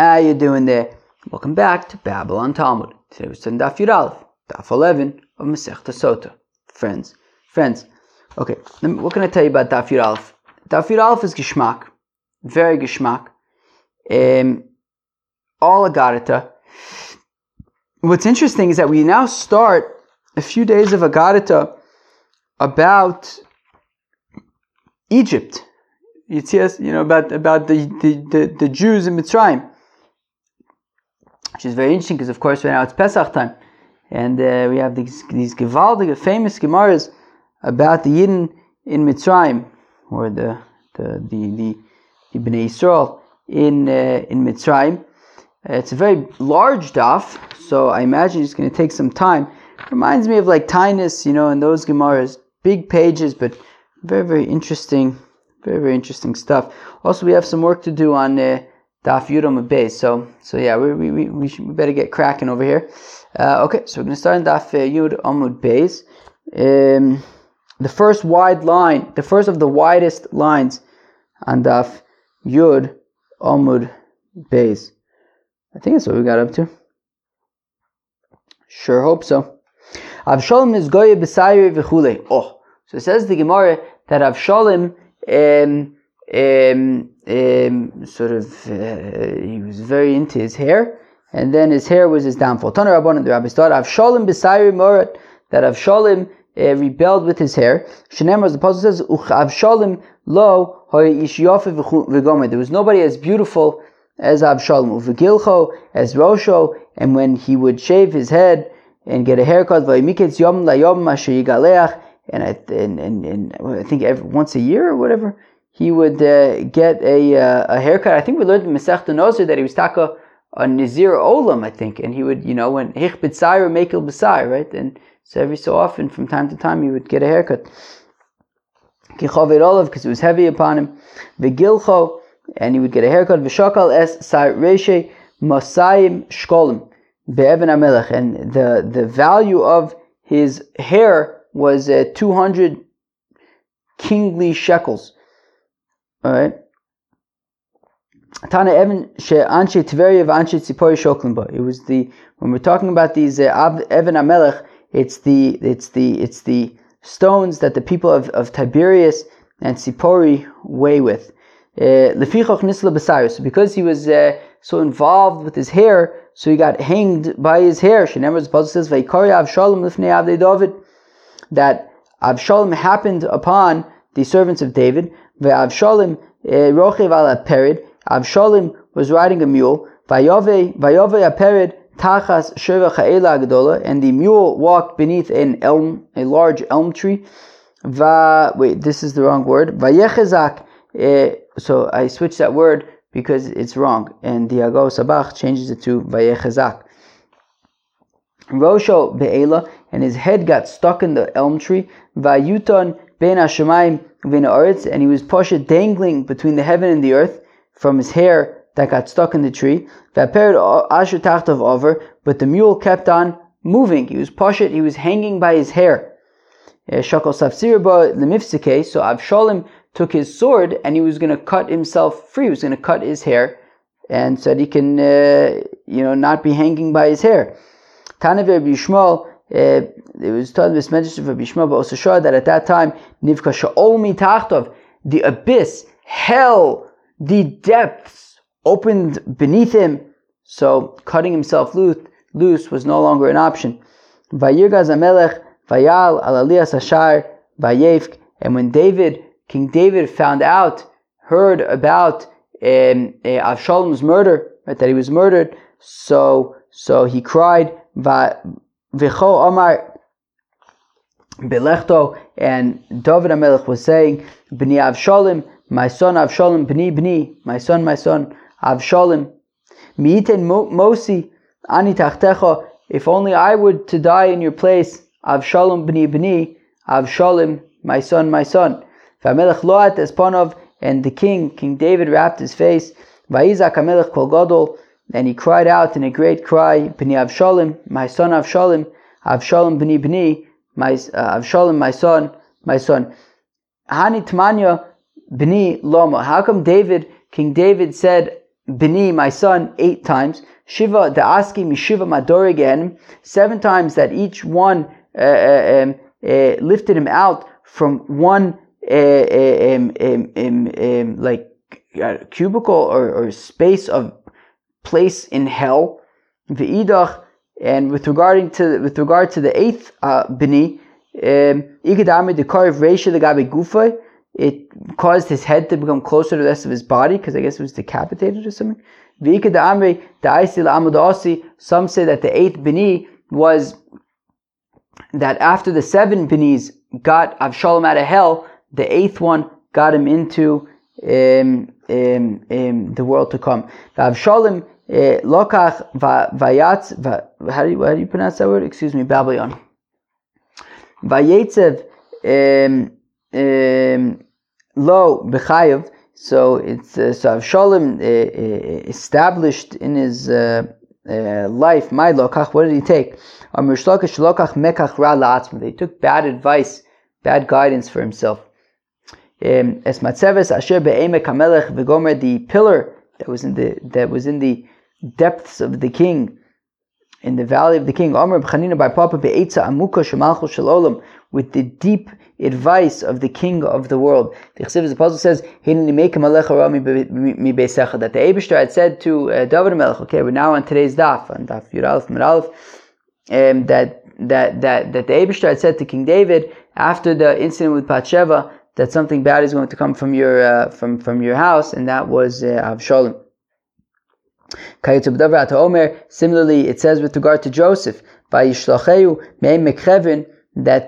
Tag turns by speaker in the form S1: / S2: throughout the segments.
S1: How you doing there? Welcome back to Babble on Talmud. Today we're studying Daf Yud Daf 11 of Masechta Sota. Friends, friends. Okay, what can I tell you about Daf Yud? Daf Yud is Geschmack, very Geschmack. Um, all Agarita. What's interesting is that we now start a few days of Agarita about Egypt. Yitzias, you know, about, about the, the, the, the Jews in Mitzrayim which is very interesting because, of course, right now it's Pesach time, and uh, we have these these gewaldige, famous gemaras about the Yidden in Mitzrayim, or the the the the, the Bnei Yisrael in uh, in Mitzrayim. It's a very large daf, so I imagine it's going to take some time. It reminds me of like Tainus, you know, and those gemaras, big pages, but very very interesting, very very interesting stuff. Also, we have some work to do on. Uh, Daf Yudam Beis. So, so yeah, we, we, we, we, should, we better get cracking over here. Uh, okay, so we're going to start in Daf Yud Amud Beis. Um, the first wide line, the first of the widest lines on Daf Yud Amud Beis. I think that's what we got up to. Sure hope so. Avshalom is goye b'sayir v'chule. Oh, so it says the Gemara that Avshalom um, um, um, sort of uh, he was very into his hair, and then his hair was his downfall. Tana Rabbanan, the rabbis thought Avshalom b'sayir morat that Avshalom uh, rebelled with his hair. Shenemar, the apostle says, Avshalom lo. There was nobody as beautiful as Avshalom, uvegilcho as Rosho, and when he would shave his head and get a haircut, and I, and, and, and I think every, once a year or whatever he would uh, get a, uh, a haircut. I think we learned in Masechta Nozer that he was taka a Nazir Olam, I think, and he would, you know, when Hich B'tzai or Mekel B'tzai, right? And so every so often, from time to time, he would get a haircut. Kichovet Olav, because it was heavy upon him. Vigilcho, and he would get a haircut. V'shakal es Sar Reshe Masayim Shkolim. Be'evan Amelech. And the, the value of his hair was uh, 200 kingly shekels. All right. Tana Evan she Anshe Tveria Anshe Tzipori Shoklimba. It was the when we're talking about these uh, Evan Amelech, it's the it's the it's the stones that the people of, of Tiberias and Tzipori weigh with. Uh, Lefichoch Nisla Basarius. Because he was uh, so involved with his hair, so he got hanged by his hair. Shenemar the Apostle says, "Vaikari Avshalom Lifnei Avdei David," that Avshalom happened upon the servants of David. Ve'avshalim eh, rochev al perid. Avshalim was riding a mule. Vayove vayove perid tachas sheva cha'ela agdola, and the mule walked beneath an elm, a large elm tree. Va wait, this is the wrong word. Vayechezak. Eh, so I switched that word because it's wrong, and the Agos Sabach changes it to Vayechezak. Rosho be'ela, and his head got stuck in the elm tree. Vayuton ben Hashemayim annoyed and he was pasha dangling between the heaven and the earth from his hair that got stuck in the tree. over, But the mule kept on moving. He was pasha, he was hanging by his hair. Shakal Safsirba Lemifsike, so Avshalom took his sword and he was going to cut himself free. He was going to cut his hair and said he can, uh, you know, not be hanging by his hair. Tanav Yishmael it was told this message of Bishma, but also showed that at that time, Nivka Sha'ol Tachtov, the abyss, hell, the depths opened beneath him. So cutting himself loose, loose was no longer an option. Vayal, and when David, King David found out, heard about um, uh, Avshalom's murder, right, that he was murdered, so so he cried, V'cho Omar Belechto, and David Amelech was saying, B'ni Avshalim, my son Avshalim, B'ni B'ni, my son, my son Avshalim, Miiten Mosi, Ani Tachtecha, if only I would to die in your place, Avshalim B'ni B'ni, Avshalim, my son, my son. V'amelech Loat Esponov, and the king, King David, wrapped his face. Va'izak Amelech Kol Gadol, and he cried out in a great cry, B'ni Avshalom, my son Avshalom, Avshalom b'ni b'ni, my uh, Avshalim, my son, my son. Hani Tmanya b'ni Loma. How come David, King David said, bini, my son, eight times. Shiva da'aski mishiva again, seven times that each one uh, uh, um, uh, lifted him out from one uh, uh, um, um, um, um, like cubicle or, or, space of place in hell. V'idach, and with regarding to with regard to the eighth uh, bini, ikadami the car of Reisha the Gabi Gufa, it caused his head to become closer to the rest of his body because I guess it was decapitated or something. Some say that the eighth bini was that after the seven binis got Avshalom out of hell, the eighth one got him into um, um, um, the world to come. Avshalom eh, lokach vayatz. How do you how do you pronounce that word? Excuse me, Babylon. Vayetzev um, um, lo b'chayev. So it's uh, so Avshalom uh, uh, established in his uh, uh, life. My lokach. What did he take? They took bad advice, bad guidance for himself. Um, es matzeves asher be'emek hamelech v'gomer the pillar that was in the that was in the depths of the king, in the valley of the king. Omer b'chanina by Papa be'etza amuka shemalchus shalom with the deep advice of the king of the world. The Chesiv, the apostle says, that the Abishter had said to uh, David Melech, okay, we're now on today's daf, on daf Yud Aleph um, that, that, that, that the Abishter had said to King David, after the incident with Bathsheba, that something bad is going to come from your, uh, from, from your house, and that was uh, Avshalom. Similarly, it says with regard to Joseph, that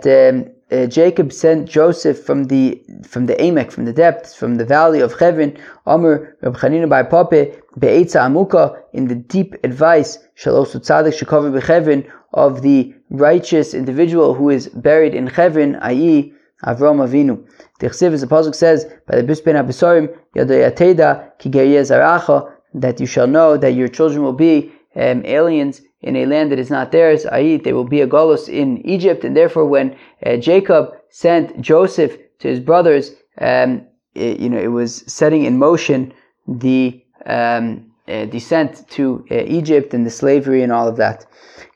S1: um, uh, Jacob sent Joseph from the from the Amek, from the depths, from the valley of Chevin, Amr Reb Chanina by Pape, Amuka, in the deep advice, Shalosu Tzadik Shekova Bechevin, of the righteous individual who is buried in Chevin, i.e., Avram Avinu. Chsiv, as the Pasuk says, by the Bispen HaBesorim, Yadoyateda, Ki Zaracha, that you shall know that your children will be um, aliens in a land that is not theirs, i.e., they will be a Golos in Egypt, and therefore when uh, Jacob sent Joseph to his brothers, um, it, you know, it was setting in motion the um, uh, descent to uh, Egypt and the slavery and all of that.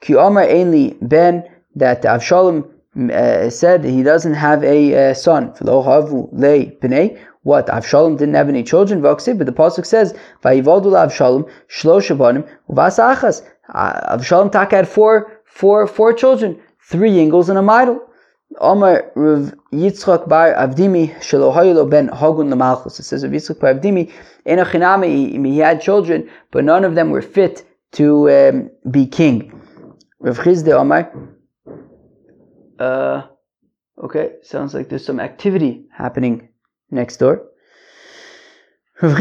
S1: Ki Omar Ainli Ben, that Avshalom uh, said he doesn't have a uh, son. What? Avshalom didn't have any children, but the Pasuk says, Avshalom, uh, Avshalom had four, four, four children, three yingles and a midel. Omar Rav Yitzchak Bar Avdimi Shelohaylo ben Lamalchus. It says Rav Yitzchak Bar Avdimi. He had children, but none of them were fit to um, be king. Rav Chisda Omar. Uh, okay, sounds like there's some activity happening next door. If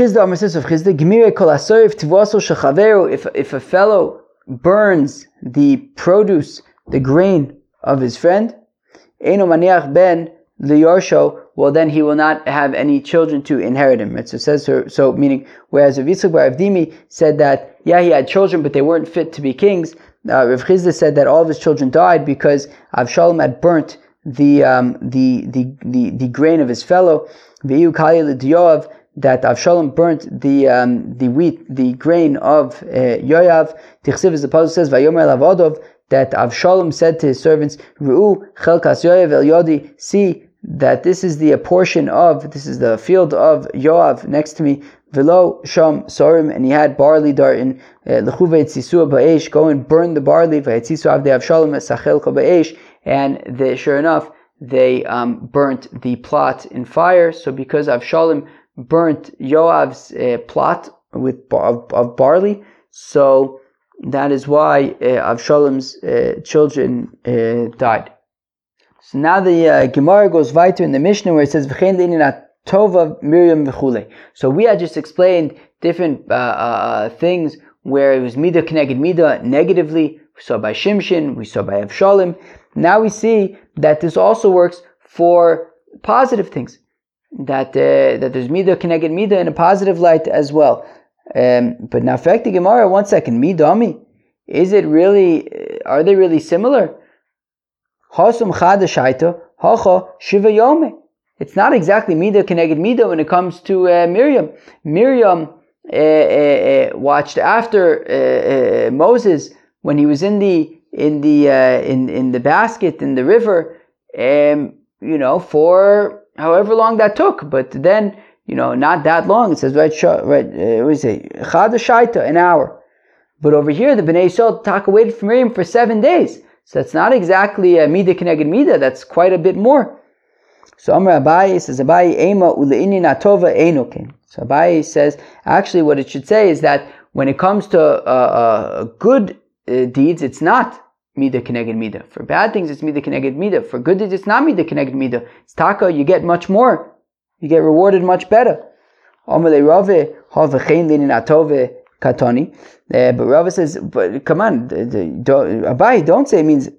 S1: if a fellow burns the produce, the grain of his friend, ben well then he will not have any children to inherit him. It says so, so meaning whereas Rav Bar Avdimi said that yeah he had children but they weren't fit to be kings. Uh, Rav Chisda said that all of his children died because Avshalom had burnt the um, the, the the the grain of his fellow. That Avshalom burnt the um, the wheat, the grain of uh, Yoav. Tichsiv, as the Pasuk says, Vayomer Lavadov, that Avshalom said to his servants, Ru'u chelkas Yoav el Yodi, see that this is the portion of, this is the field of Yoav next to me, Velo Sham Sorim, and he had barley dartin, uh, Lechuve Tzisua Ba'esh, go and burn the barley, Vayetzisu Avde Avshalom Sachel Ba'esh, and the, sure enough, they um, burnt the plot in fire. So because Avshalom burnt Yoav's uh, plot with of, of, barley, so that is why uh, Avshalom's uh, children uh, died. So now the uh, Gemara goes weiter in the Mishnah where it says Tova Miriam v'chule. So we had just explained different uh, uh, things where it was midah connected midah negatively. We saw by Shimshin, we saw by Avshalom. Now we see that this also works for positive things. That uh, that there's midah connected midah in a positive light as well. Um, but now, fact the Gemara, one second, midami, is it really? Are they really similar? Hasum chadashaita hacha shiva yome. It's not exactly midah connected midah when it comes to uh, Miriam. Miriam uh, uh, watched after Moses when he was in the in the in in the basket in the river, um, you know, for however long that took. But then, you know, not that long. It says right, right. Uh, what do you say? Chada an hour. But over here, the Bnei Yisrael taka waited for Miriam for seven days. So that's not exactly a mida keneged mida. That's quite a bit more. So Amr Abaye says Abaye ema uleini natova enokin. So Abaye says actually what it should say is that when it comes to uh, uh, good uh, deeds, it's not mida keneged mida. For bad things, it's mida keneged mida. For good deeds, it's not mida keneged mida. It's taka. You get much more. You get rewarded much better. Amr Rave havachein leini natova katoni. Uh, but Rava says, but come on, don't, Abaye, don't say it means,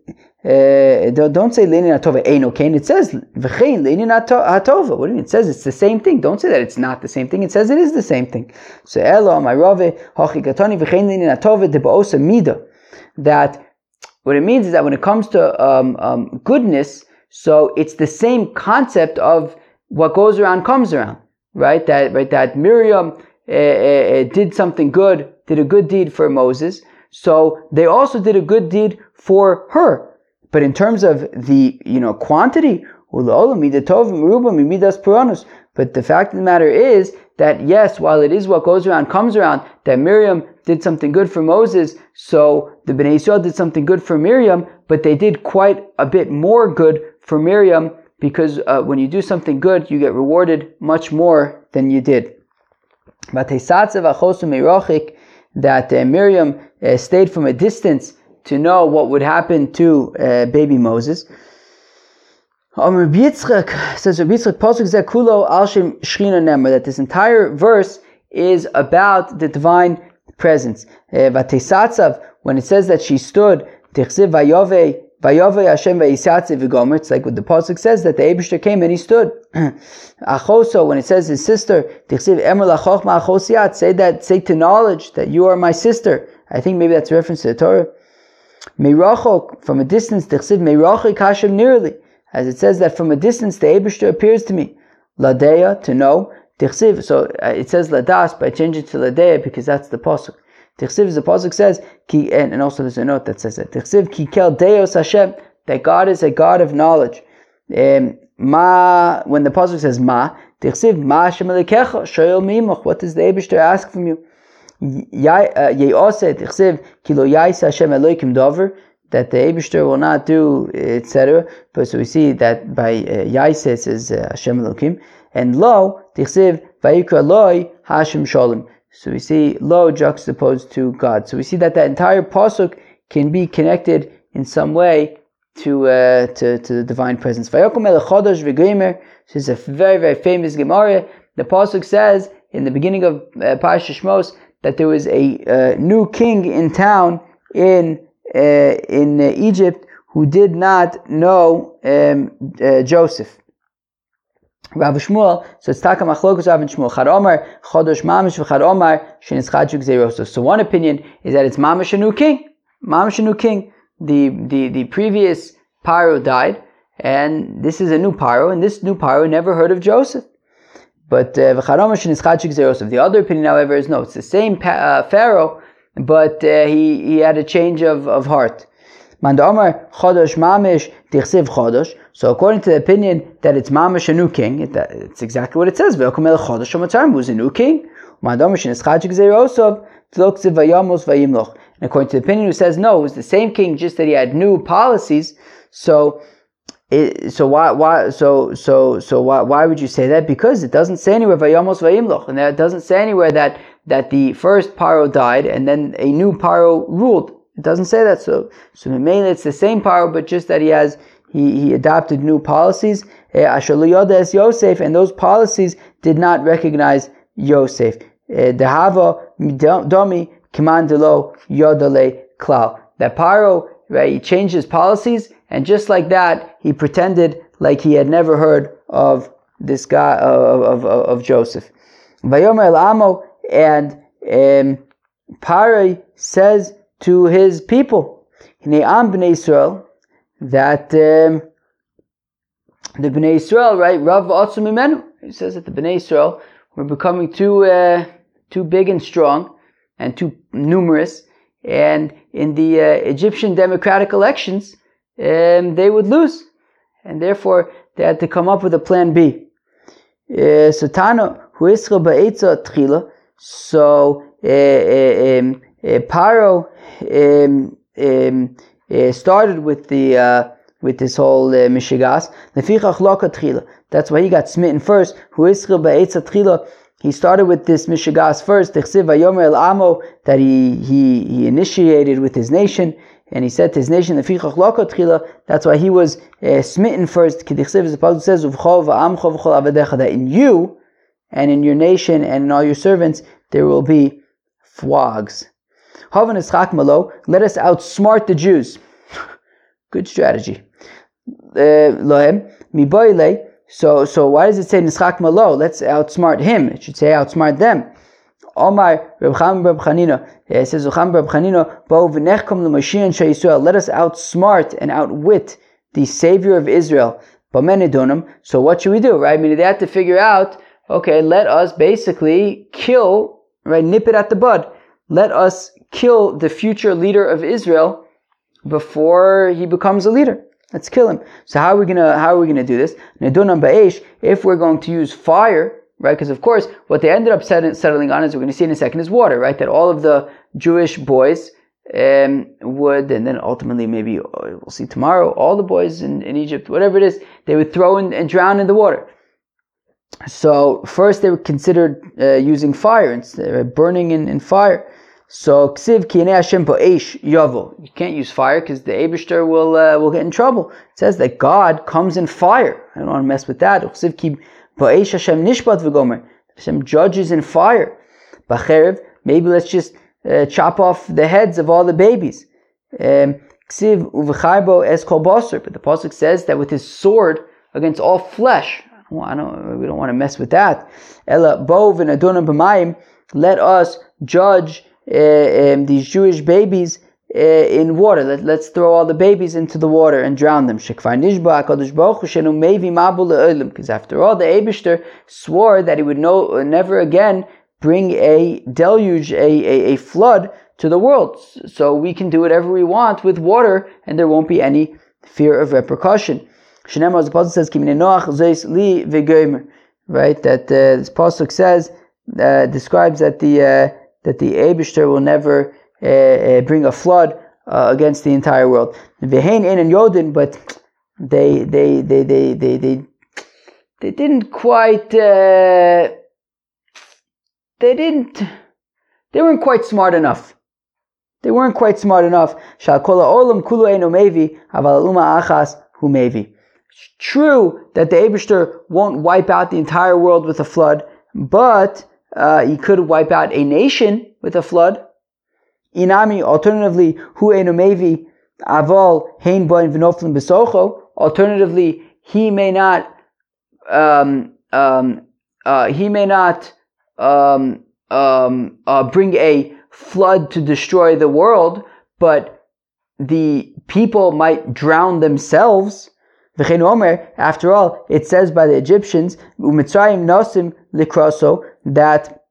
S1: uh, don't say leinin atova ain't okay. It says v'chein leinin atova. What do you mean? It says it's the same thing. Don't say that it's not the same thing. It says it is the same thing. So elo my Rave hachi katoni v'chein leinin atova deba'osa mida. That what it means is that when it comes to um, um, goodness, so it's the same concept of what goes around comes around, right? That right that Miriam uh, uh, did something good, did a good deed for Moses, so they also did a good deed for her. But in terms of the you know quantity, but the fact of the matter is that yes, while it is what goes around comes around, that Miriam did something good for Moses, so the Bnei Israel did something good for Miriam, but they did quite a bit more good for Miriam because uh, when you do something good, you get rewarded much more than you did. That uh, Miriam uh, stayed from a distance to know what would happen to uh, baby Moses. Amr Yitzchak says Rabbi Yitzchak Nemer that this entire verse is about the divine presence. Uh, Vatesatzav when it says that she stood. It's like what the pasuk says that the Eibushter came and he stood. Achoso, when it says his sister, say that, say to knowledge that you are my sister. I think maybe that's a reference to the Torah. Meirachok, from a distance, Tichsiv Meirachik Hashem nearly. As it says that from a distance the Eibushter appears to me. Ladeya, to know. Tichsiv, so uh, it says Ladas, but I change it to Ladeya because that's the pasuk. Tichsiv, is the pasuk says, ki, and, and also there's a note that says that. Tichsiv ki kel deos Hashem, that God is a God of knowledge. Um, ma, when the pasuk says ma, tichsiv ma Hashem what does the Abishter ask from you? Ye'ose, tichsiv ki lo yaisa Hashem dover, that the Abishter will not do, etc. But so we see that by uh, Yaisa it says uh, Hashem Elokim, and lo, tichsiv vayikra loy Hashem Shalom. So we see lo juxtaposed to God. So we see that that entire pasuk can be connected in some way to uh, to, to the divine presence. This is a very very famous Gemara. The pasuk says in the beginning of uh, Parashat Shmos that there was a uh, new king in town in uh, in uh, Egypt who did not know um, Joseph. Rav Shmuel, so it's Taka Machlokus Rav and Shmuel. Chad Omar, Chodosh Mamish, V'chad Omar, Shenitzchadchuk Zerosos. So one opinion is that it's Mamish a new king. Mamish a new king. The, the, the previous Paro died, and this is a new Paro, and this new Paro never heard of Joseph. But uh, The other opinion, however, is no, it's the same uh, Pharaoh, but uh, he, he had a change of, of heart. So according to the opinion that it's Mamish a new king, it, it's exactly what it says. Chodosh who's a new king. And according to the opinion who says no, it was the same king, just that he had new policies. So it, so why why so so so why why would you say that? Because it doesn't say anywhere vayamos vayimloch, and it doesn't say anywhere that that the first paro died and then a new paro ruled. It doesn't say that. So, so mainly it's the same power, but just that he has, he, he adopted new policies. Eh, Yosef, and those policies did not recognize Yosef. Eh, Dehava domi kimandelo yodale klau. That Paro, right, he changed his policies, and just like that, he pretended like he had never heard of this guy, of, of, of, Joseph. El Amo, and um, Pare says to his people. In the Am Bnei Israel, that um, the Bnei Israel, right, Rav Atzum he says that the Bnei Israel were becoming too, uh, too big and strong and too numerous. And in the uh, Egyptian democratic elections, um, they would lose. And therefore, they had to come up with a plan B. Uh, so Tano, who is Tchila, so uh, uh, um, uh, Paro um, um, uh, started with the uh, with this whole uh, mishigas. That's why he got smitten first. Who is he started with this mishigas first. That he, he he initiated with his nation, and he said to his nation, That's why he was uh, smitten first. The says, that in you and in your nation and in all your servants there will be flogs. Let us outsmart the Jews. Good strategy. Uh, so, so why does it say nischak malo? Let's outsmart him. It should say outsmart them. Omar Reb Cham Reb Chanina. It says Reb Cham Reb Chanina. Bo v'nechkom l'mashiach. Let us outsmart and outwit the Savior of Israel. So what should we do? Right? I mean, they had to figure out. Okay, let us basically kill. Right, nip it at the bud. Let us kill the future leader of Israel before he becomes a leader. Let's kill him. So how are we gonna how are we gonna do this? If we're going to use fire, right? Because of course, what they ended up settling on, as we're going to see in a second, is water, right? That all of the Jewish boys um, would, and then ultimately maybe uh, we'll see tomorrow, all the boys in, in Egypt, whatever it is, they would throw in and drown in the water. So first they were considered uh, using fire instead, of burning in, in fire. So ksiv ki Hashem eish yavo. You can't use fire because the Abishter will uh, will get in trouble. It says that God comes in fire. I don't want to mess with that. Ksiv eish Hashem v'gomer. Hashem judges in fire. Bacherev. Maybe let's just uh, chop off the heads of all the babies. Um, ksiv uvecharbo es kol But the pasuk says that with his sword against all flesh. I don't, we don't want to mess with that. Adonam b'mayim. Let us judge uh, um, these Jewish babies in water. Let, let's throw all the babies into the water and drown them. Because after all, the Abishter swore that he would no, never again bring a deluge, a, a, a flood to the world. So we can do whatever we want with water and there won't be any fear of repercussion. Says, right, that uh, this Pasuk says, uh, describes that the uh, that the Abishter will never uh, uh, bring a flood uh, against the entire world. Vehain in and Yodin, but they they they they they they, they didn't quite uh, they didn't they weren't quite smart enough. They weren't quite smart enough. Shakola olam kulu eno mevi aval uma achas hu mevi. True that the Abishter won't wipe out the entire world with a flood, but uh, he could wipe out a nation with a flood. Inami, alternatively, hu enomevi aval hein boin v'noflim besocho. Alternatively, he may not, um, um, uh, he may not um, um, uh, bring a flood to destroy the world, but the people might drown themselves. After all, it says by the Egyptians, nosim likroso, that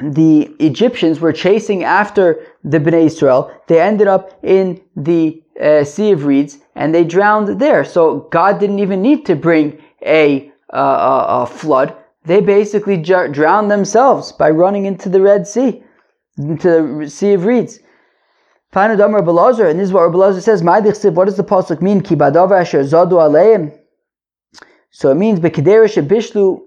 S1: the Egyptians were chasing after the Bnei Israel. They ended up in the uh, Sea of Reeds and they drowned there. So God didn't even need to bring a, uh, a flood. They basically j- drowned themselves by running into the Red Sea, into the Sea of Reeds. And this is what Rabbi says. What does the pasuk mean? So it means bishlu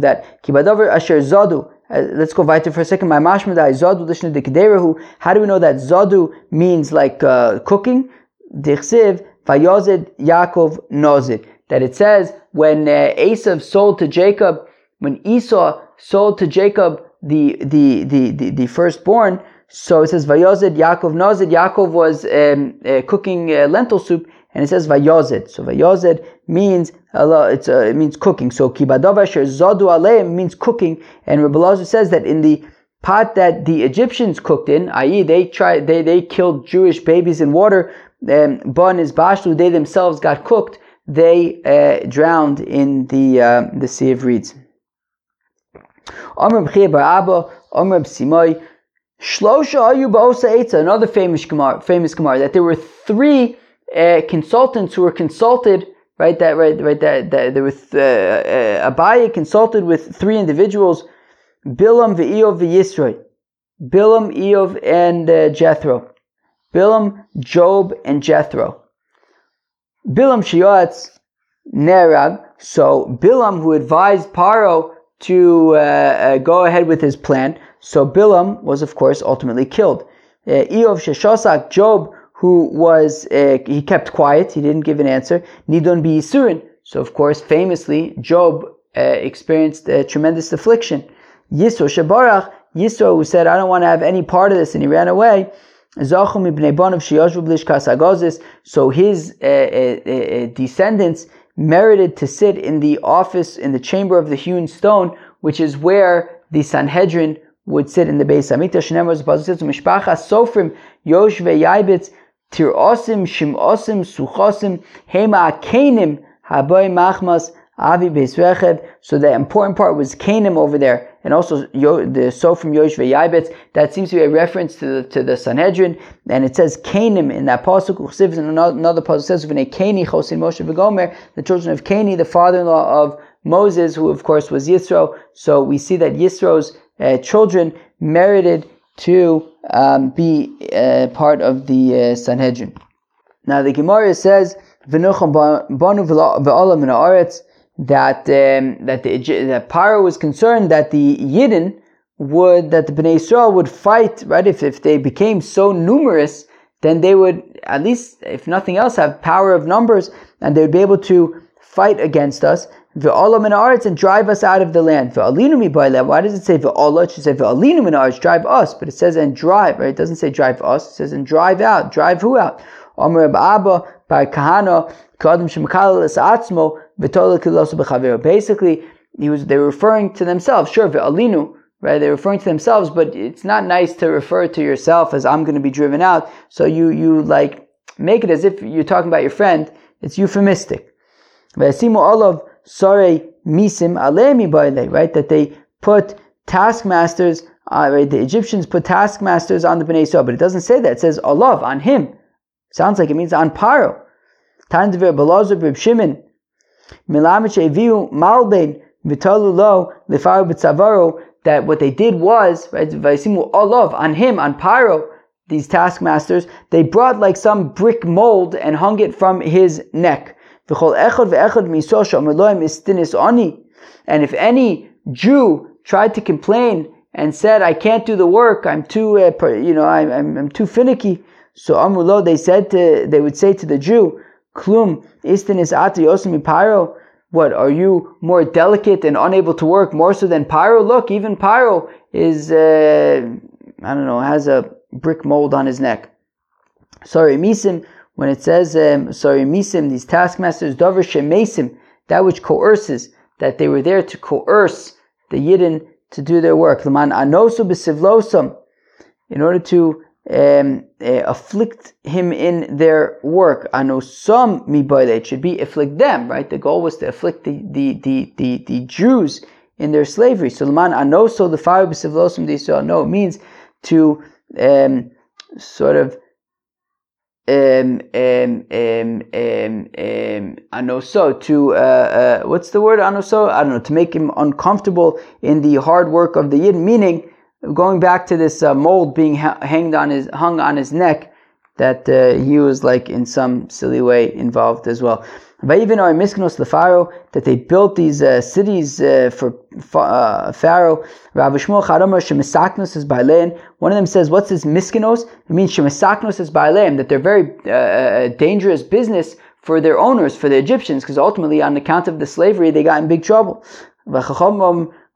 S1: that ki asher zadu. Uh, let's go weiter for a second. My mashmadai zadu lishna dekiderahu. How do we know that zadu means like uh, cooking? Dichsiv vayozid Yaakov nozid. That it says when uh, Esav sold to Jacob, when Esau sold to Jacob the the the the, the firstborn so it says Vayozid Yaakov Nozid. Yaakov was um, uh, cooking uh, lentil soup, and it says Vayozid. So Vayozid means it's, uh, it means cooking. So Kibadavasher Zodu Aleim means cooking, and Rabbi Lazar says that in the pot that the Egyptians cooked in, i.e., they tried they they killed Jewish babies in water. Um, Bon is Bashlu. They themselves got cooked. They uh, drowned in the uh, the Sea of Reeds. Amr Abba, Amr B'simai, Shlosha Ayu another famous Gemara, famous Gemara, that there were three uh, consultants who were consulted, right, that, right, right, that, that there was, uh, uh, Abaye consulted with three individuals, Bilam, Ve'iyov, Ve'yisroi, Bilam, Eov, and uh, Jethro. Bilam, Job, and Jethro. Bilam Shiatz Nerag. So Bilam, who advised Paro to uh, uh, go ahead with his plan, so Bilam was, of course, ultimately killed. Uh, Sheshosak, Job, who was, uh, he kept quiet, he didn't give an answer. Nidon bi. So, of course, famously, Job uh, experienced a tremendous affliction. Yisro Shabarach, Yisro, who said, I don't want to have any part of this, and he ran away. So his uh, uh, uh, descendants merited to sit in the office, in the chamber of the hewn stone, which is where the Sanhedrin would sit in the. Shneimar the pasuk says, "Mishpacha Sofrim Yoshve Yaibitz Tirosim Shimosim Suchosim Hema Kenim Haboy Machmas Avi beisrechav. So the important part was Kenim over there and also the so from Yosh Yaibetz, that seems to be a reference to the, to the Sanhedrin, and it says Kenim in that pasuk. And another, pasuk says Cani Chosin Moshe v'Gomer, the children of Cani, the father-in-law of Moses, who of course was Yisro. So we see that Yisro's uh, children merited to um, be uh, part of the uh, Sanhedrin. Now the Gemara says that um, that the that Paro was concerned that the Yidden would that the Bnei Israel would fight right if, if they became so numerous then they would at least if nothing else have power of numbers and they would be able to fight against us And drive us out of the land. Ve'alinu Why does it say ve'olah? It should say ve'alinu drive us. But it says and drive, right? It doesn't say drive us. It says and drive out. Drive who out? Basically, he was they were referring to themselves. Sure, alinu, right? They're referring to themselves, but it's not nice to refer to yourself as I'm going to be driven out. So you you like make it as if you're talking about your friend. It's euphemistic. olav sore misim alemi baile, right? That they put taskmasters. Uh, right? The Egyptians put taskmasters on the Bnei Yisrael, but it doesn't say that. It says olav on him. Sounds like it means on Paro. Tandver Belazar Reb Shimon, Milamich Eviu Malbein, Vitalu Lo, Lefaru B'Tzavaro, that what they did was, right, Vaisimu Olav, on him, on Paro, these taskmasters, they brought like some brick mold and hung it from his neck. And if any Jew tried to complain and said, I can't do the work, I'm too, uh, you know, I'm, I'm, I'm, too finicky. So Amulo, they said to, they would say to the Jew, Klum pyro. What are you more delicate and unable to work more so than Paro? Look, even Paro is uh, I don't know has a brick mold on his neck. Sorry, misim when it says um, sorry misim these taskmasters dover shemesim that which coerces that they were there to coerce the yidden to do their work. Laman anosu b'sivlosam in order to um, uh, afflict him in their work. Some miboile, it should be afflict them, right? The goal was to afflict the, the, the, the, the Jews in their slavery. So man anoso the fire d'Yisrael. No, it means to um, sort of um, um, um, um, um, anoso to uh, uh, what's the word anoso? I don't know to make him uncomfortable in the hard work of the yid. Meaning, going back to this uh, mold being ha- hanged on his hung on his neck, that uh, he was like in some silly way involved as well. Our Misknos the Pharaoh that they built these uh, cities uh, for uh, Pharaoh. Rav Shmuel Shemisaknos is Bailein. One of them says, "What's this Miskinos?" It means Shemisaknos is Bailein. That they're very uh, uh, dangerous business for their owners, for the Egyptians, because ultimately, on account of the slavery, they got in big trouble.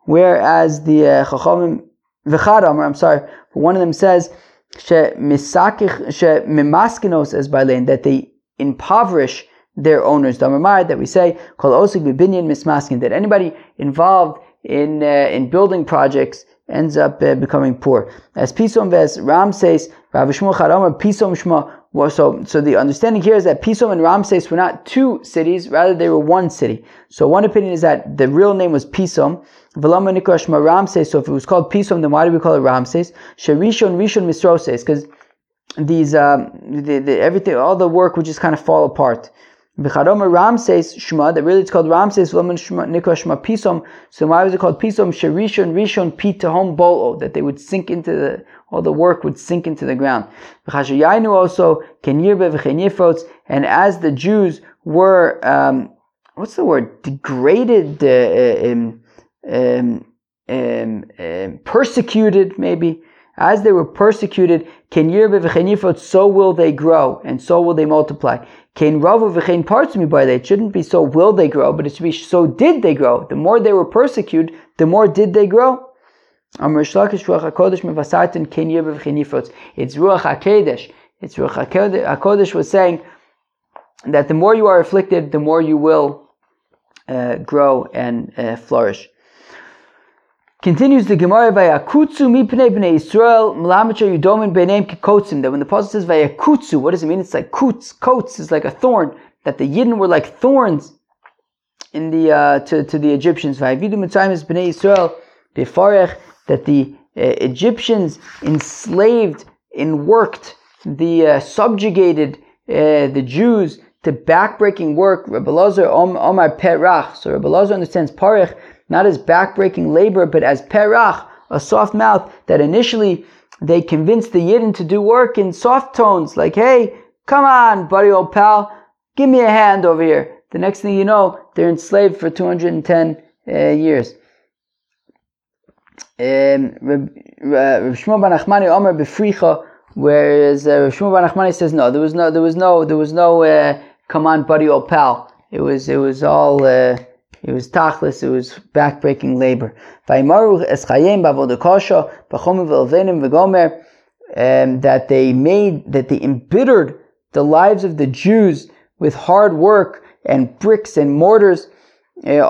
S1: Whereas the uh, Chachamim V'chadamar, I'm sorry, one of them says, mimaskinos as bailein, that they impoverish their owners. Damamar, that we say, kol osik bibinyan mismaskin, that anybody involved in, uh, in building projects ends up uh, becoming poor. As Pisom Ves Ram says, Rav Shmuel Pisom Shma, so, so the understanding here is that Pisom and Ramses were not two cities, rather they were one city. So one opinion is that the real name was Pisom. Velama Nikrashma Ramses. So if it was called Pisom, then why do we call it Ramses? Sharishon Rishon Misroses, because these um, the, the, everything, all the work would just kind of fall apart. V'chadoma Ramses Shema, that really it's called Ramses, V'loman Nikra Shema Pisom. So why was it called Pisom? Sharishon Rishon Pitahom Bolo, that they would sink into the, all the work would sink into the ground. V'chashayainu also, Kenirbe V'chenyifrots, and as the Jews were, um, what's the word, degraded, uh, um, um, um, um, persecuted maybe, as they were persecuted, so will they grow, and so will they multiply. It shouldn't be so will they grow, but it should be so did they grow. The more they were persecuted, the more did they grow. It's Ruach HaKodesh. It's Ruach HaKodesh was saying that the more you are afflicted, the more you will uh, grow and uh, flourish. Continues the Gemara Vayakutsu mipnei bnei Yisrael mlamacha yudomin b'neim kikotzim. That when the pasuk says Vayakutsu, what does it mean? It's like kutz. Coats is like a thorn. That the Yidden were like thorns in the uh, to, to the Egyptians. Vayavidu mitzayim bnei Yisrael befarech. That the uh, Egyptians enslaved and worked the uh, subjugated uh, the Jews to backbreaking work. Rabbi Lazar Omar Perach. So Rabbi Lazar understands parech not as backbreaking labor, but as perach, a soft mouth, that initially they convinced the Yidden to do work in soft tones, like, hey, come on, buddy old pal, give me a hand over here. The next thing you know, they're enslaved for 210 uh, years. Um, Shmuel Bar Nachmani Omer befricha, whereas uh, Shmuel Bar Nachmani says no, there was no, there was no, there was no, uh, come on, buddy old pal. It was, it was all. Uh, it was tachlis, it was backbreaking labor. Um, that they made, that they embittered the lives of the Jews with hard work and bricks and mortars. Uh,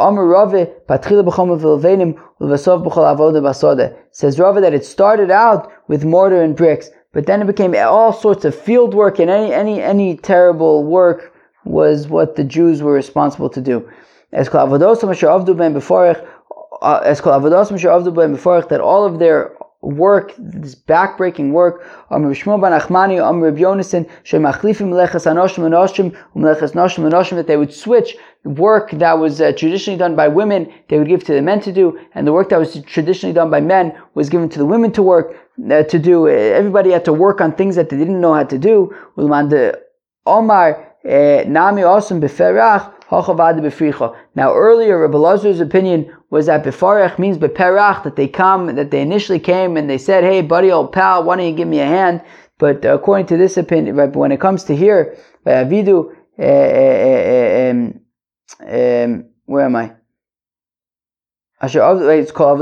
S1: Says Rava that it started out with mortar and bricks, but then it became all sorts of field work and any, any, any terrible work was what the Jews were responsible to do as kol avodos ben beforech, as kol avodos ben beforech, that all of their work, this backbreaking work, Amr Shmuel ben Achmani, Amr Reb Yonason, Shemachlifim melechas anoshim anoshim, melechas noshim anoshim, that they would switch work that was uh, traditionally done by women, they would give to the men to do, and the work that was traditionally done by men was given to the women to work, uh, to do. Everybody had to work on things that they didn't know how to do. Omar, uh, Nami Osam Beferach, now earlier, Rabbi Lazar's opinion was that Befarech means Beperach, that they come, that they initially came and they said, hey buddy, old pal, why don't you give me a hand? But according to this opinion, right, when it comes to here, Avidu, uh, um, um, where am I? It's called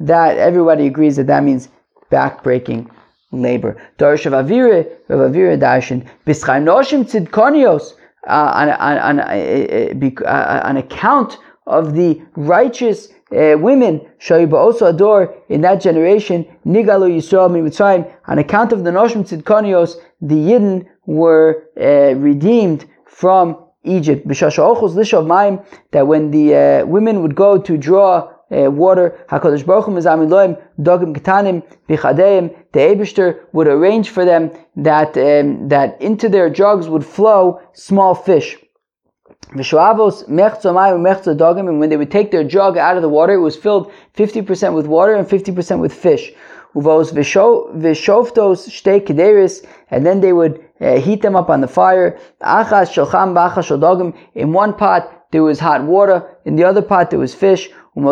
S1: that everybody agrees that that means backbreaking labor. Darish of Avire, Rav Avire Darshan, Bischai Noshim Tzidkonios, uh, on, on, on, on, account of the righteous uh, women, Shaiba also adore in that generation, Nigalu Yisrael Mitzrayim, on account of the Noshim Tzidkonios, the Yidden were uh, redeemed from Egypt. That when the uh, women would go to draw uh, water. Hakadosh Baruch Hu Loim Dogim Ketanim Bichadeim. The Eibushter would arrange for them that um, that into their jugs would flow small fish. And when they would take their jug out of the water, it was filled 50% with water and 50% with fish. And then they would uh, heat them up on the fire. In one pot, there was hot water. In the other pot, there was fish. And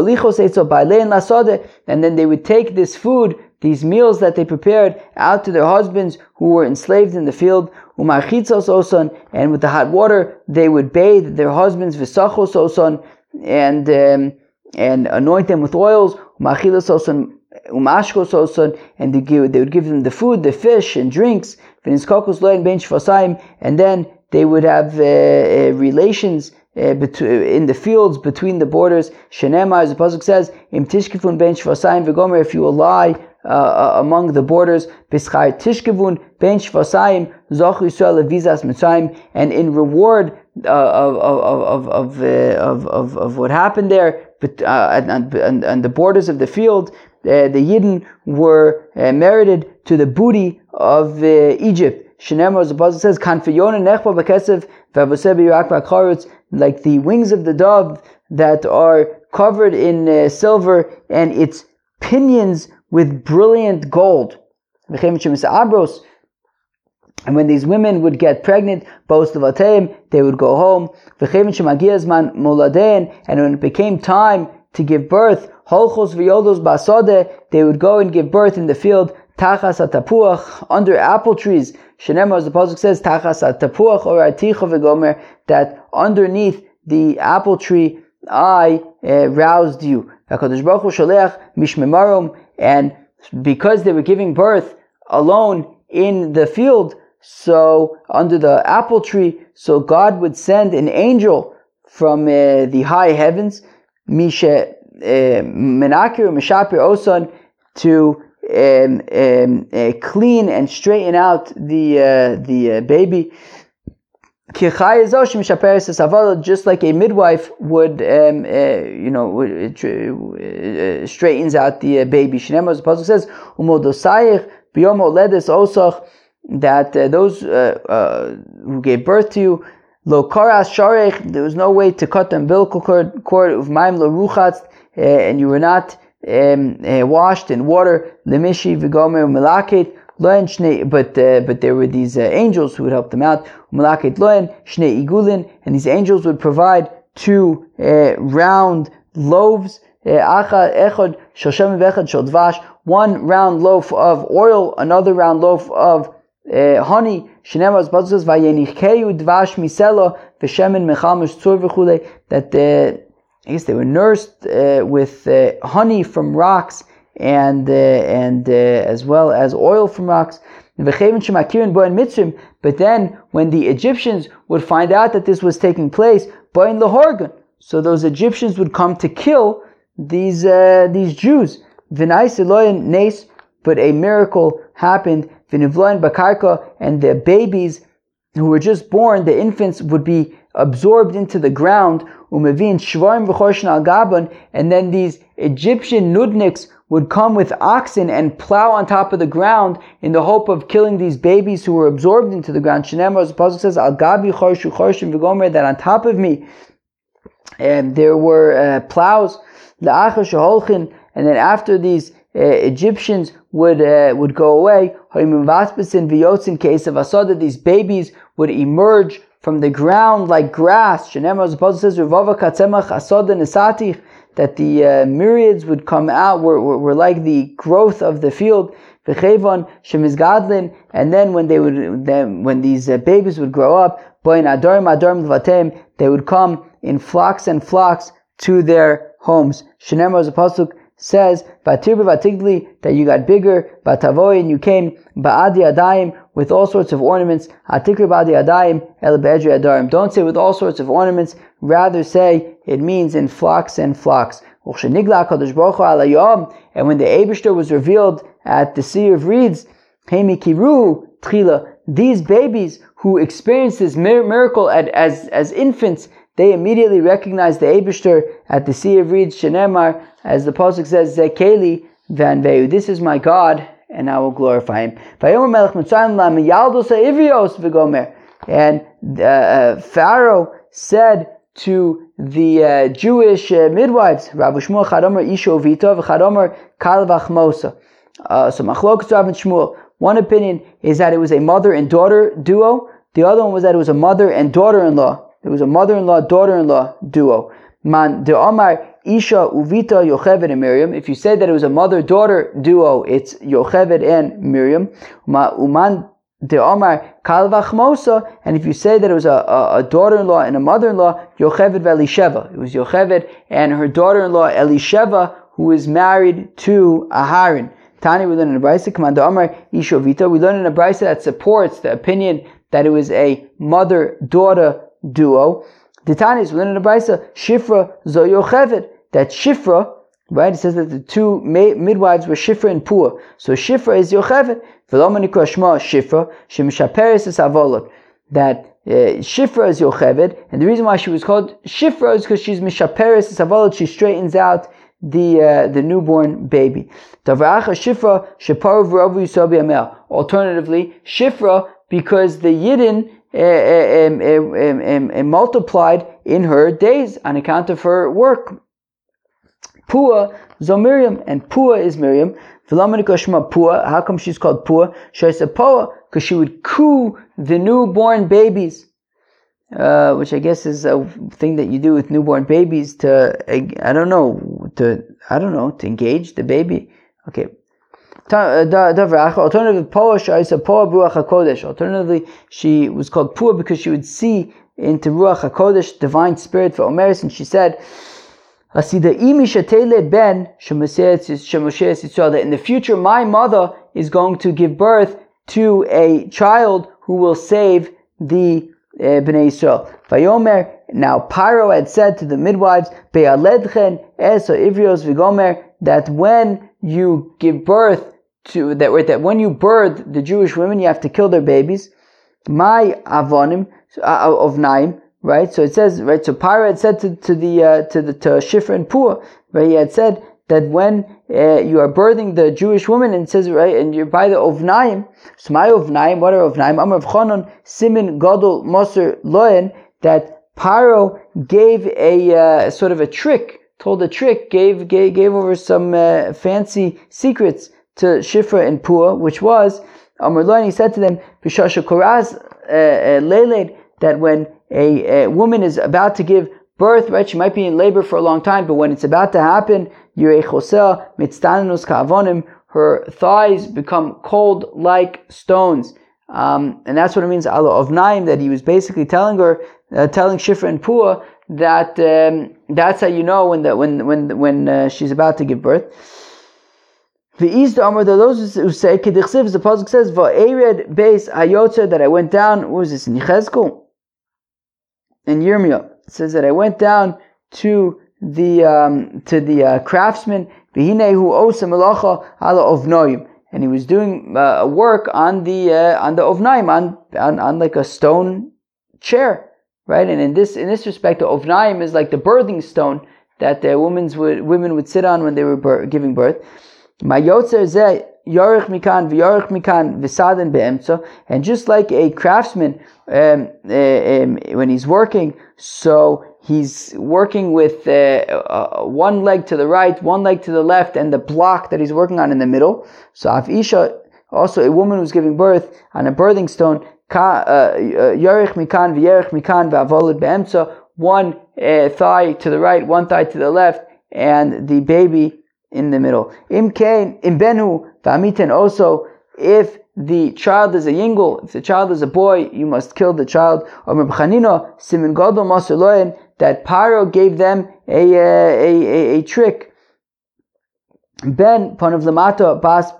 S1: then they would take this food, these meals that they prepared, out to their husbands who were enslaved in the field. And with the hot water, they would bathe their husbands, and um, and anoint them with oils. And they, they would give them the food, the fish, and drinks. And then they would have uh, uh, relations uh, in the fields between the borders. Shenema, as the pasuk says, "Im tishkifun ben shvasayim v'gomer." If you will lie uh, uh, among the borders. Bischar tishkevun ben shvasayim zoch Yisrael vizas mitzrayim, and in reward uh, of of of, uh, of, of, of what happened there, but uh, and, and, and the borders of the field, uh, the Yidden were uh, merited to the booty of uh, Egypt. Shenemar, as the pasuk says, Kanfiyona nechba b'kesev like the wings of the dove that are covered in uh, silver and its pinions with brilliant gold. And when these women would get pregnant, they would go home. And when it became time to give birth, they would go and give birth in the field, under apple trees. Shenema, as the Pasuk says, Tachas tapuach or aticha v'gomer, that underneath the apple tree I uh, roused you. HaKadosh Baruch Hu shaleach mishmemarom, and because they were giving birth alone in the field, so under the apple tree, so God would send an angel from uh, the high heavens, Misha uh, Menakir Mishapir Osan, to um, um, uh, clean and straighten out the uh, the uh, baby. Just like a midwife would, um, uh, you know, uh, straightens out the uh, baby. Shnemos, the pasuk says, "Umodosayich biyomo ledes osach," that those who gave birth to you, lo karas sharech, there was no way to cut the umbilical cord, cord of maim lo ruchatz, and you were not um, uh, washed in water, lemishi v'gomer malaket but uh, but there were these uh, angels who would help them out. Malaket loen shnei igulin, and these angels would provide two round loaves. Uh, one round loaf of oil, another round loaf of honey. Shenema says, "Vayenicheyu dvash miselo v'shemen mechamish tzur That uh, I guess they were nursed uh, with uh, honey from rocks and uh, and uh, as well as oil from rocks. But then, when the Egyptians would find out that this was taking place, burn the horgan. so those Egyptians would come to kill these uh, these Jews. But a miracle happened. And the babies who were just born, the infants, would be absorbed into the ground and then these Egyptian nudniks would come with oxen and plow on top of the ground in the hope of killing these babies who were absorbed into the ground. Shenemar, as the pasuk says, al gabi chorshu chorshim v'gomer, that on top of me, and there were uh, plows, and then after these uh, Egyptians would uh, would go away, in case of asada, these babies would emerge from the ground like grass. Says, that the uh, myriads would come out, were, were, were, like the growth of the field. And then when they would, then when these uh, babies would grow up, they would come in flocks and flocks to their homes. Shenemar, the pasuk says, Batirba Vatigli, that you got bigger, Batavoy, and you came, Ba'adi Adayim, with all sorts of ornaments, Atikri Ba'adi Adayim, El Adarim. Don't say with all sorts of ornaments, rather say it means in flocks and flocks. And when the Abishter was revealed at the Sea of Reeds, these babies who experienced this miracle as, as infants, they immediately recognized the Abishter at the Sea of Reeds, Shenemar, as the Pasuk says, Zekeli Van Veu. This is my God, and I will glorify him. And uh, uh, Pharaoh said to the uh, Jewish uh, midwives, Rabbi Shmuel Chadomer Isho Vita, Chadomer Kalvach Mosa. Uh, so Machlokas Rav Shmuel. One opinion is that it was a mother and daughter duo. The other one was that it was a mother and daughter-in-law. It was a mother-in-law, daughter-in-law duo. Man de Omar Isha Uvita Yocheved and Miriam. If you say that it was a mother-daughter duo, it's Yocheved and Miriam. Uman de Omar Kalvach Mosa. And if you say that it was a, a, a daughter-in-law and a mother-in-law, Yocheved Elisheva. It was Yocheved and her daughter-in-law Elisheva, who is married to Aharon. Tani, we learn in a brisa, Commander Omar Ishovita. We learn in a brisa that supports the opinion that it was a mother-daughter duo. The Tanya is within the Brisa, Shifra Zoyochevet, that Shifra Right? It says that the two midwives were Shifra and Pua. So Shifra is Yocheved. V'lomanikra Shma Shifra, Shemishaperes is Avolot. That uh, Shifra is Yocheved, and the reason why she was called Shifra is because she's Mishaperes is Avolot. She straightens out the uh, the newborn baby. Shifra Alternatively, Shifra because the Yidden multiplied in her days on account of her work. Pua zo Miriam, and Pua is Miriam. Pua. How come she's called Pua? She said Pua because she would coo the newborn babies. Uh, which I guess is a thing that you do with newborn babies to, I don't know, to, I don't know, to engage the baby. Okay. Uh, alternatively, Alternatively, she was called Pua because she would see into Ruach HaKodesh, divine spirit for Omeris, and she said, "I see that in the future my mother is going to give birth to a child who will save the uh, Bnei Israel. Vayomer, now Paro had said to the midwives, Be'aledchen eso ivrios vigomer, that when you give birth to, that, right that when you birth the Jewish women, you have to kill their babies. My avonim, uh, of Naim, right? So it says, right? So Paro had said to, to the uh, to the to Shifra and Pua, right? He had said that when uh, you are birthing the Jewish woman, and says right, and you're by the Ovnaim, so my Ovnaim, what are Ovnaim? Amar Chanon Simin Gadol Moser Loen that Paro gave a uh, sort of a trick, told a trick, gave gave, gave over some uh, fancy secrets to Shifra and Pua, which was Amar Loen. He said to them, Bishasha Koraz uh, uh that when a, a woman is about to give birth, right? She might be in labor for a long time, but when it's about to happen, her thighs become cold like stones. Um, and that's what it means, Allah of Naim, that he was basically telling her, uh, telling Shifra and Pua that um, that's how you know when the, when when when uh, she's about to give birth. The east armor, those who say Kedichsiv, the pasuk says, "Va'ered base hayotzer," that I went down. What was this in Yechezkel? In Yirmiyah, it says that I went down to the um, to the uh, craftsman V'hinehu osa melacha ala ovnoim, and he was doing uh, work on the uh, on the ovnaim on, on on like a stone chair, right? And in this in this respect, the ovnaim is like the birthing stone that the women's would women would sit on when they were giving birth. And just like a craftsman um, uh, um, when he's working, so he's working with uh, uh, one leg to the right, one leg to the left, and the block that he's working on in the middle. So Afisha, also a woman who's giving birth on a birthing stone, uh, uh, yarich mikan v'yerich mikan one uh, thigh to the right, one thigh to the left, and the baby in the middle. Im kain, im v'amiten also, if the child is a yingul, if the child is a boy, you must kill the child. That Paro gave them a, a, a, a trick. Ben ponav lamato bas.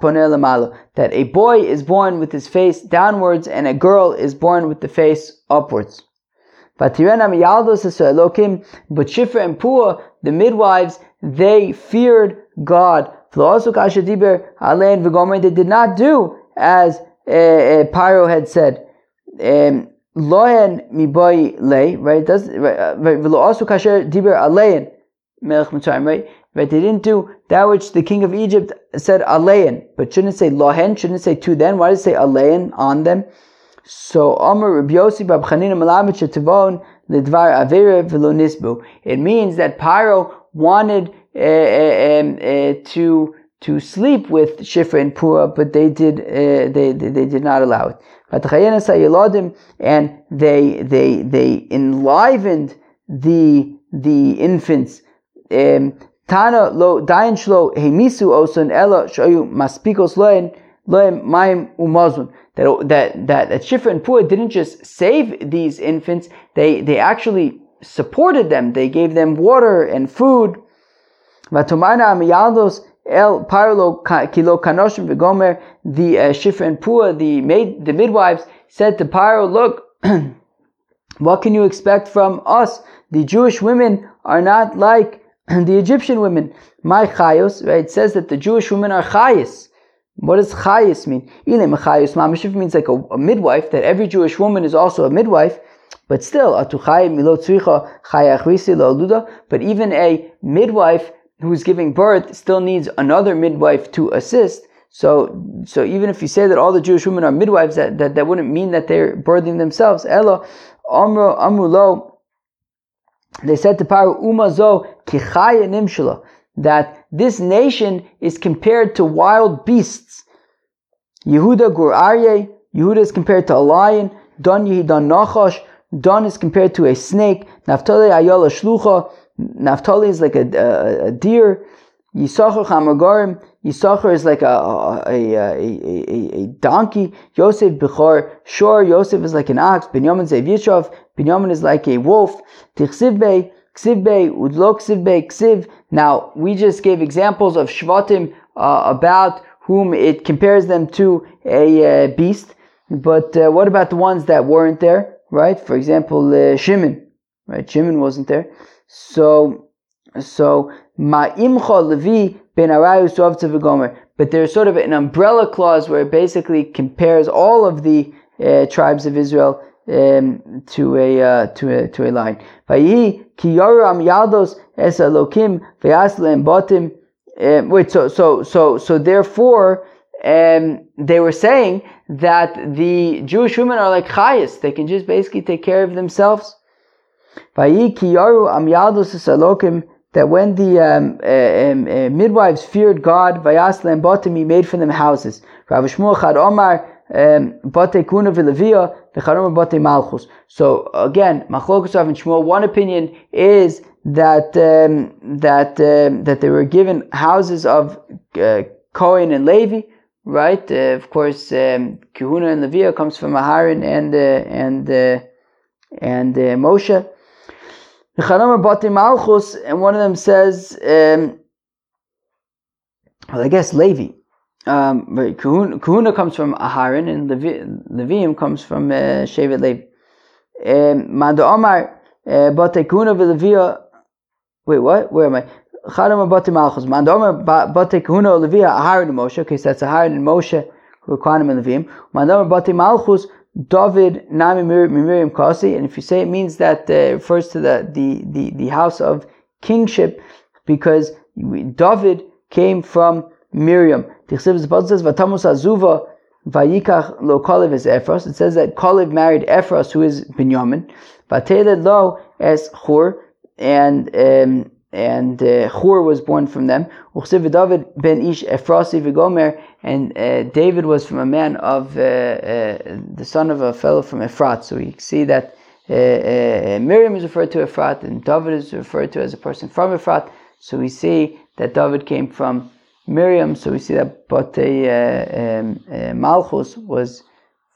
S1: That a boy is born with his face downwards and a girl is born with the face upwards. But Shifra and Pua, the midwives, they feared God. They did not do as uh, uh, Paro had said. Um, Lohen miboy lay, right? Does right? Uh, also kasher diber alein melech mitzrayim, right? Right? They didn't do that which the king of Egypt said alein, but shouldn't say lohen, shouldn't say to them. Why does it say alein on them? So Amr Bab Chanina Velo Nisbu. It means that Paro wanted Eh, eh, eh, to to sleep with Shifra and Pua, but they did uh, they, they, they did not allow it and they they they enlivened the the infants. Tana lo dayan shlo hemisu oson ella shoyu maspikos loen loem maim umazun. That that that that Shifra and Pua didn't just save these infants; they they actually supported them. They gave them water and food. Vatomana miyados El Paro Kilo Kanoshim Vigomer, the uh, Shifra and Pua, the maid, the midwives, said to Paro, Look, what can you expect from us? The Jewish women are not like the Egyptian women, my chayos, right, it says that the Jewish women are chayos. What does chayis mean? Ilim chayis mamashif means like a, a, midwife, that every Jewish woman is also a midwife, but still, but even a midwife who's giving birth still needs another midwife to assist. So, so even if you say that all the Jewish women are midwives, that, that, that wouldn't mean that they're birthing themselves. Elo, amru, amru they said to Paro, Umazo, kichaya nimshula, that this nation is compared to wild beasts. Yehuda gur Aryeh, Yehuda is compared to a lion, Don Yehidan Nachash, Don is compared to a snake, Naftali Ayala Shlucha, Naftali is like a, a, deer, Yisachar Chamagarim, Yisachar is like a, a, a, a, a, donkey, Yosef Bechor, Shor, Yosef is like an ox, Binyamin Zev Binyamin is like a wolf, Tichsivbe, Ksivbe, Udlo Ksivbe, Ksiv. Now, we just gave examples of Shvatim uh, about whom it compares them to a uh, beast. But uh, what about the ones that weren't there, right? For example, uh, Shimon, right? Shimon wasn't there. So, so Ma'imcha Levi ben Arayu. But there's sort of an umbrella clause where it basically compares all of the uh, tribes of Israel um, to a uh, to a to a line. Vayi ki yoram yaldos es botim. Um, wait, so so so so therefore, um, they were saying that the Jewish women are like chayas; they can just basically take care of themselves. That when the um, uh, um, uh, midwives feared God, v'yaslem botim, He made for them houses. Rav Shmuel Chad Omar um, Malchus. So again, Machlokus and Shmuel, one opinion is that um, that um, that they were given houses of uh, Cohen and Levi, right? Uh, of course, um, Kahuna and Levi comes from Aharon and uh, and uh, and uh, Moshe. The Bate Malchus, and one of them says, um, well, I guess Levi um, Kahuna, Kahuna, comes from Aharon and Levi, Levium comes from uh, Shevet Levi. Um, Manda Omar, uh, Bate Kahuna v'Levia, wait, what? Where am I? Chadam Bate Malchus. Manda Omar, Bate Kahuna Levia, Aharon and Moshe. Okay, so that's Aharon and Moshe, who are Kwanim and Levium. Manda Omar, Bate Malchus, David Nami Miriam Kasi. And if you say it means that uh, refers to the, the, the, the house of kingship, because David came from Miriam. Tichsiv says, "Vatamus azuva vayikach lo Kalev is Ephros." It says that Kalev married Ephros, who is Binyamin. Vateled lo es Chur, and um, and uh, Chur was born from them. David ben Ish Ephrosi v'Gomer, and uh, David was from a man of uh, uh, the son of a fellow from Ephrat. So we see that. Uh, uh, Miriam is referred to Ephrat, and David is referred to as a person from Ephrat. So we see that David came from Miriam, so we see that Bate um, Malchus was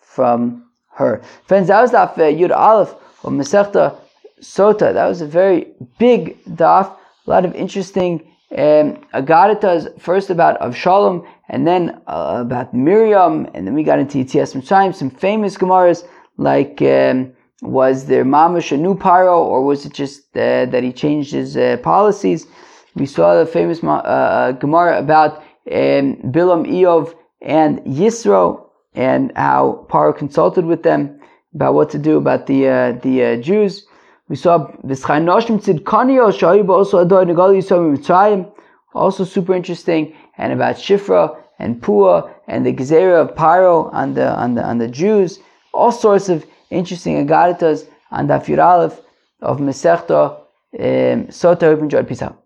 S1: from her. Friends, that was Yud Aleph or Masechta Sotah. That was a very big daf, a lot of interesting um, Agaritas, first about Avshalom, and then uh, about Miriam, and then we got into Yitzias Mitzrayim, some famous Gemaras, like um, was there Mamash a new Paro, or was it just uh, that he changed his uh, policies? We saw the famous uh, uh, Gemara about um, Bilam, Eov, and Yisro, and how Paro consulted with them about what to do about the uh, the uh, Jews. We saw also super interesting, and about Shifra and Pua and the Gezerah of Paro on the on the on the Jews. All sorts of interesting agaritas on the Aleph of Masechta um, Sotah. Hope you enjoyed. Peace out.